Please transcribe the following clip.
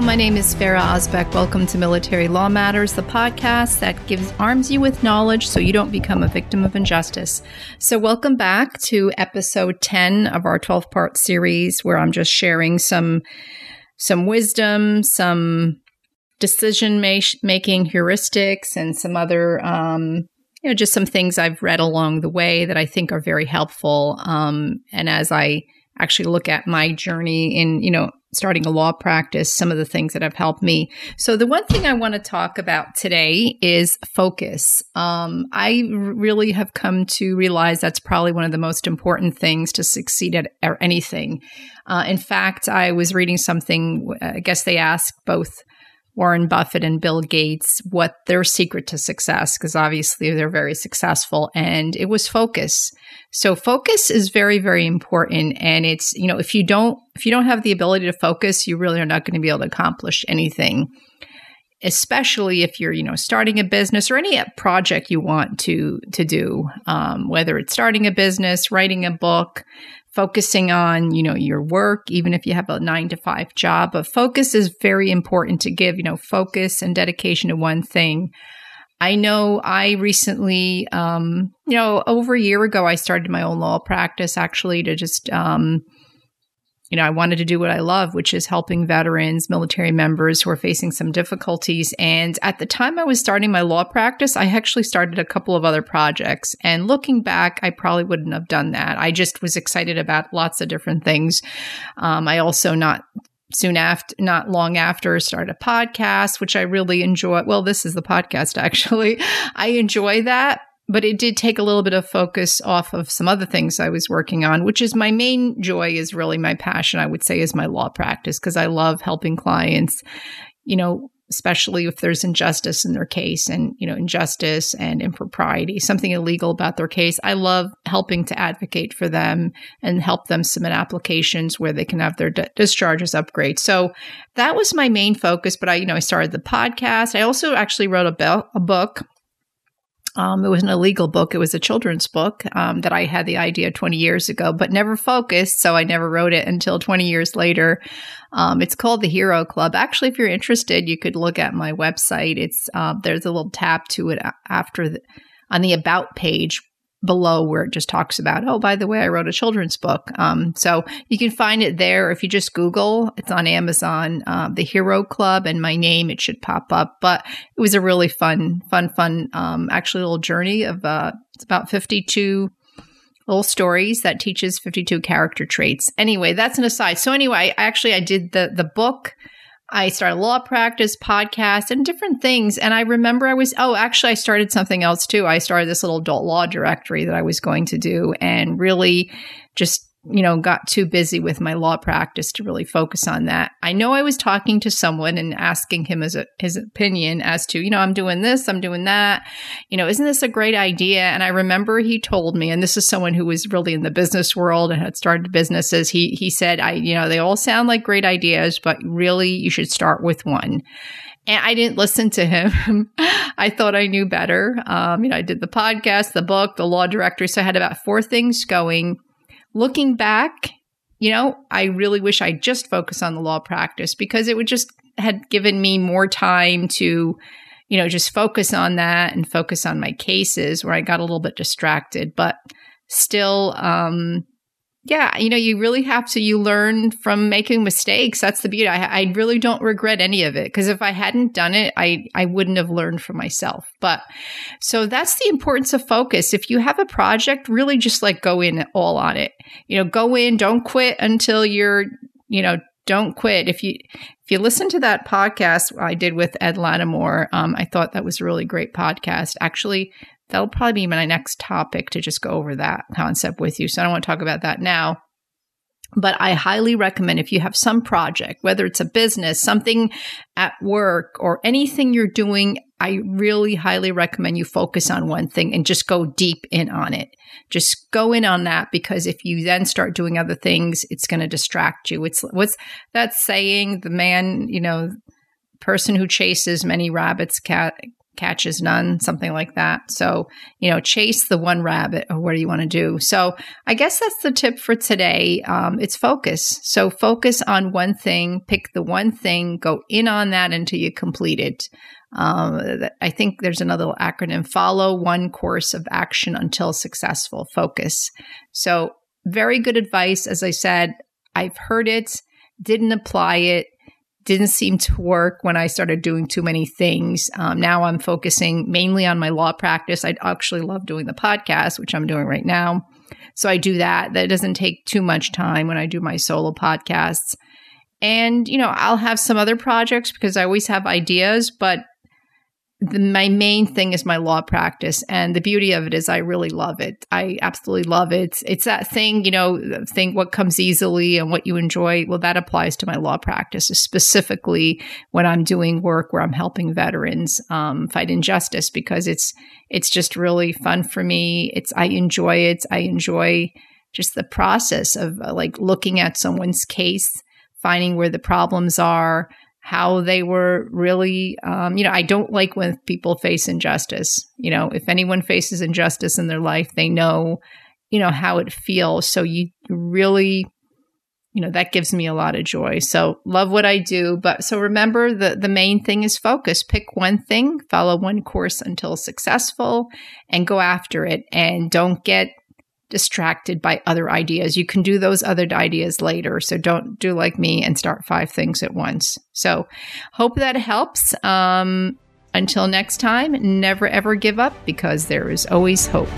My name is Ferah Ozbek. Welcome to Military Law Matters, the podcast that gives arms you with knowledge so you don't become a victim of injustice. So, welcome back to episode 10 of our 12 part series where I'm just sharing some some wisdom, some decision ma- making heuristics and some other um, you know just some things I've read along the way that I think are very helpful. Um, and as I actually look at my journey in you know starting a law practice, some of the things that have helped me. So, the one thing I want to talk about today is focus. Um, I really have come to realize that's probably one of the most important things to succeed at anything. Uh, in fact, I was reading something, I guess they asked both Warren Buffett and Bill Gates what their secret to success, because obviously they're very successful, and it was focus. So focus is very, very important. And it's, you know, if you don't if you don't have the ability to focus, you really are not going to be able to accomplish anything. Especially if you're, you know, starting a business or any project you want to to do, um, whether it's starting a business, writing a book, focusing on, you know, your work, even if you have a nine to five job. But focus is very important to give, you know, focus and dedication to one thing. I know I recently, um, you know, over a year ago, I started my own law practice actually to just, um, you know, I wanted to do what I love, which is helping veterans, military members who are facing some difficulties. And at the time I was starting my law practice, I actually started a couple of other projects. And looking back, I probably wouldn't have done that. I just was excited about lots of different things. Um, I also not soon after, not long after, started a podcast, which I really enjoy. Well, this is the podcast actually. I enjoy that but it did take a little bit of focus off of some other things I was working on, which is my main joy is really my passion, I would say, is my law practice because I love helping clients, you know, especially if there's injustice in their case and, you know, injustice and impropriety, something illegal about their case. I love helping to advocate for them and help them submit applications where they can have their discharges upgrade. So that was my main focus. But I, you know, I started the podcast. I also actually wrote a, be- a book um, it was an illegal book. It was a children's book um, that I had the idea 20 years ago, but never focused. So I never wrote it until 20 years later. Um, it's called The Hero Club. Actually, if you're interested, you could look at my website. It's uh, there's a little tab to it after the, on the about page below where it just talks about, oh, by the way, I wrote a children's book. Um, so you can find it there. If you just Google, it's on Amazon, uh, The Hero Club, and my name, it should pop up. But it was a really fun, fun, fun, um, actually, little journey of uh, it's about 52 little stories that teaches 52 character traits. Anyway, that's an aside. So anyway, I actually, I did the the book I started law practice, podcast, and different things. And I remember I was, oh, actually, I started something else too. I started this little adult law directory that I was going to do and really just you know, got too busy with my law practice to really focus on that. I know I was talking to someone and asking him his, his opinion as to, you know, I'm doing this, I'm doing that. You know, isn't this a great idea? And I remember he told me, and this is someone who was really in the business world and had started businesses. He he said, I, you know, they all sound like great ideas, but really you should start with one. And I didn't listen to him. I thought I knew better. Um, you know, I did the podcast, the book, the law directory. So I had about four things going looking back, you know, I really wish I just focused on the law practice because it would just had given me more time to, you know, just focus on that and focus on my cases where I got a little bit distracted. But still, um, yeah, you know, you really have to, you learn from making mistakes. That's the beauty. I, I really don't regret any of it because if I hadn't done it, I, I wouldn't have learned for myself. But so that's the importance of focus. If you have a project, really just like go in all on it. You know, go in, don't quit until you're, you know, don't quit. If you if you listen to that podcast I did with Ed Latimore, um, I thought that was a really great podcast. Actually, that'll probably be my next topic to just go over that concept with you. So I don't want to talk about that now. But I highly recommend if you have some project, whether it's a business, something at work, or anything you're doing, I really highly recommend you focus on one thing and just go deep in on it. Just go in on that because if you then start doing other things, it's going to distract you. It's what's that saying? The man, you know, person who chases many rabbits cat, catches none, something like that. So, you know, chase the one rabbit or what do you want to do? So, I guess that's the tip for today. Um, it's focus. So, focus on one thing, pick the one thing, go in on that until you complete it. Um, I think there's another acronym follow one course of action until successful. Focus. So, very good advice. As I said, I've heard it, didn't apply it didn't seem to work when I started doing too many things. Um, now I'm focusing mainly on my law practice. I actually love doing the podcast, which I'm doing right now. So I do that. That doesn't take too much time when I do my solo podcasts. And, you know, I'll have some other projects because I always have ideas, but the, my main thing is my law practice and the beauty of it is i really love it. I absolutely love it. It's that thing you know think what comes easily and what you enjoy. Well that applies to my law practice specifically when i'm doing work where i'm helping veterans um, fight injustice because it's it's just really fun for me. It's i enjoy it. I enjoy just the process of uh, like looking at someone's case finding where the problems are how they were really, um, you know, I don't like when people face injustice. You know, if anyone faces injustice in their life, they know, you know, how it feels. So you really, you know, that gives me a lot of joy. So love what I do. But so remember the, the main thing is focus. Pick one thing, follow one course until successful and go after it. And don't get distracted by other ideas. You can do those other ideas later. So don't do like me and start five things at once. So hope that helps. Um, until next time, never ever give up because there is always hope.